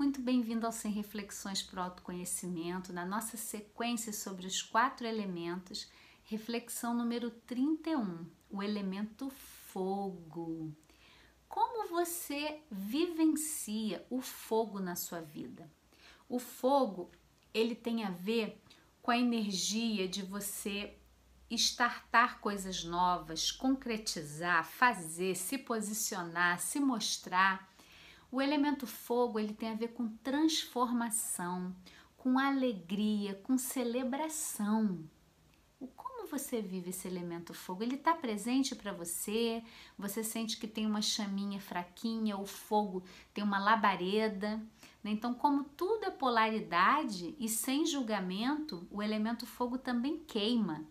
Muito bem-vindo ao Sem Reflexões para o Autoconhecimento, na nossa sequência sobre os quatro elementos, reflexão número 31, o elemento fogo. Como você vivencia o fogo na sua vida? O fogo, ele tem a ver com a energia de você estartar coisas novas, concretizar, fazer, se posicionar, se mostrar o elemento fogo ele tem a ver com transformação, com alegria, com celebração. Como você vive esse elemento fogo? Ele está presente para você? Você sente que tem uma chaminha fraquinha, o fogo tem uma labareda? Né? Então, como tudo é polaridade e sem julgamento, o elemento fogo também queima.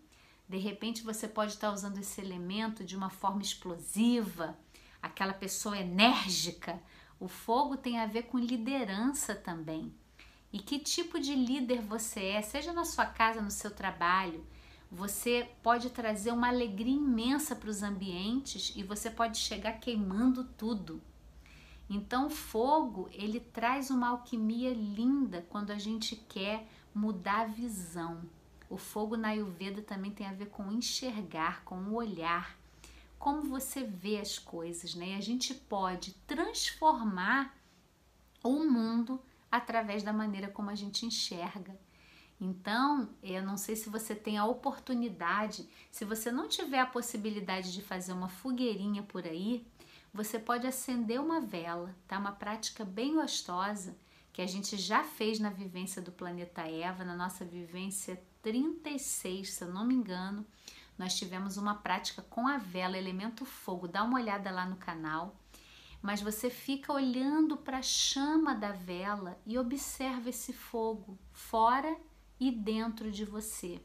De repente, você pode estar usando esse elemento de uma forma explosiva, aquela pessoa enérgica, o fogo tem a ver com liderança também. E que tipo de líder você é, seja na sua casa, no seu trabalho, você pode trazer uma alegria imensa para os ambientes e você pode chegar queimando tudo. Então, o fogo, ele traz uma alquimia linda quando a gente quer mudar a visão. O fogo na Ayurveda também tem a ver com enxergar, com o olhar como você vê as coisas, né? E a gente pode transformar o mundo através da maneira como a gente enxerga. Então, eu não sei se você tem a oportunidade, se você não tiver a possibilidade de fazer uma fogueirinha por aí, você pode acender uma vela, tá? Uma prática bem gostosa que a gente já fez na vivência do planeta Eva, na nossa vivência 36, se eu não me engano nós tivemos uma prática com a vela, elemento fogo. Dá uma olhada lá no canal. Mas você fica olhando para a chama da vela e observa esse fogo fora e dentro de você.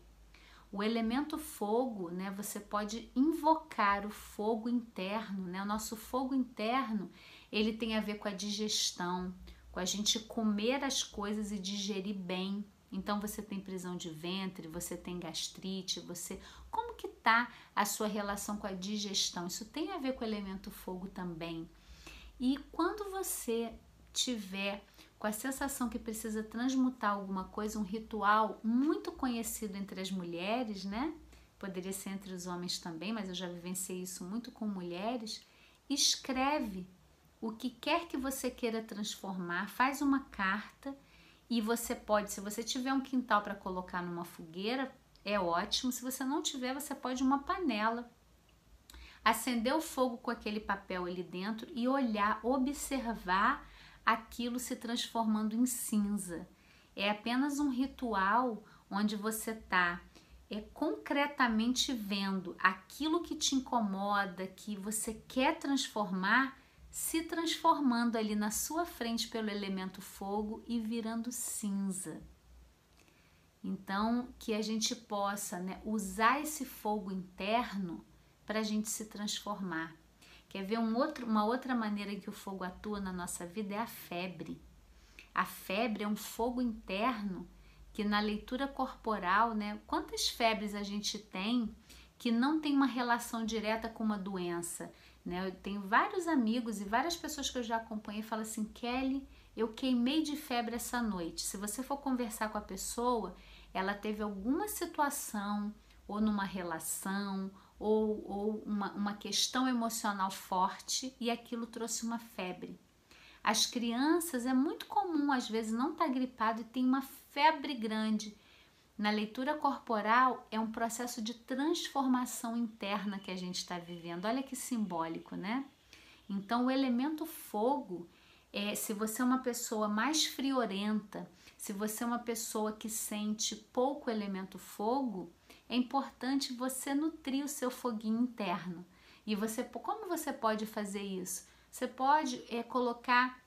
O elemento fogo, né, você pode invocar o fogo interno, né? O nosso fogo interno, ele tem a ver com a digestão, com a gente comer as coisas e digerir bem, então você tem prisão de ventre, você tem gastrite, você como a sua relação com a digestão? Isso tem a ver com o elemento fogo também. E quando você tiver com a sensação que precisa transmutar alguma coisa, um ritual muito conhecido entre as mulheres, né? Poderia ser entre os homens também, mas eu já vivenciei isso muito com mulheres. Escreve o que quer que você queira transformar, faz uma carta e você pode, se você tiver um quintal para colocar numa fogueira, é ótimo. Se você não tiver, você pode uma panela. Acender o fogo com aquele papel ali dentro e olhar, observar aquilo se transformando em cinza. É apenas um ritual onde você está é concretamente vendo aquilo que te incomoda, que você quer transformar se transformando ali na sua frente pelo elemento fogo e virando cinza. Então, que a gente possa né, usar esse fogo interno para a gente se transformar. Quer ver um outro, uma outra maneira que o fogo atua na nossa vida é a febre. A febre é um fogo interno que na leitura corporal, né? Quantas febres a gente tem que não tem uma relação direta com uma doença? Né? Eu tenho vários amigos e várias pessoas que eu já acompanhei falam assim: Kelly, eu queimei de febre essa noite. Se você for conversar com a pessoa, ela teve alguma situação, ou numa relação, ou, ou uma, uma questão emocional forte e aquilo trouxe uma febre. As crianças é muito comum, às vezes, não estar tá gripado e tem uma febre grande. Na leitura corporal é um processo de transformação interna que a gente está vivendo. Olha que simbólico, né? Então, o elemento fogo é se você é uma pessoa mais friorenta, se você é uma pessoa que sente pouco elemento fogo, é importante você nutrir o seu foguinho interno. E você, como você pode fazer isso? Você pode é, colocar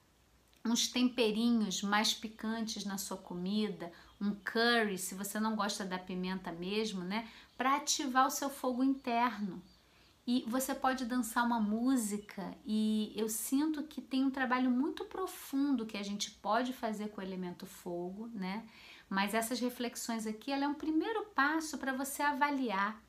uns temperinhos mais picantes na sua comida, um curry, se você não gosta da pimenta mesmo, né? Para ativar o seu fogo interno. E você pode dançar uma música e eu sinto que tem um trabalho muito profundo que a gente pode fazer com o elemento fogo, né? Mas essas reflexões aqui, ela é um primeiro passo para você avaliar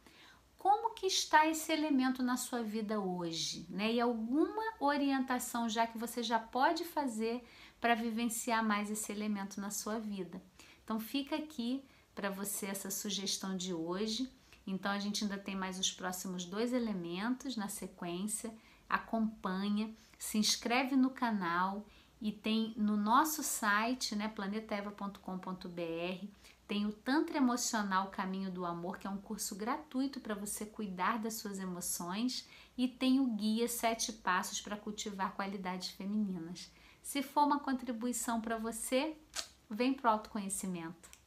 como que está esse elemento na sua vida hoje, né? E alguma orientação já que você já pode fazer para vivenciar mais esse elemento na sua vida. Então fica aqui para você essa sugestão de hoje. Então a gente ainda tem mais os próximos dois elementos na sequência. Acompanha, se inscreve no canal e tem no nosso site, né, planetaeva.com.br, tem o Tantra Emocional Caminho do Amor, que é um curso gratuito para você cuidar das suas emoções, e tem o guia Sete Passos para cultivar qualidades femininas. Se for uma contribuição para você, vem para o autoconhecimento.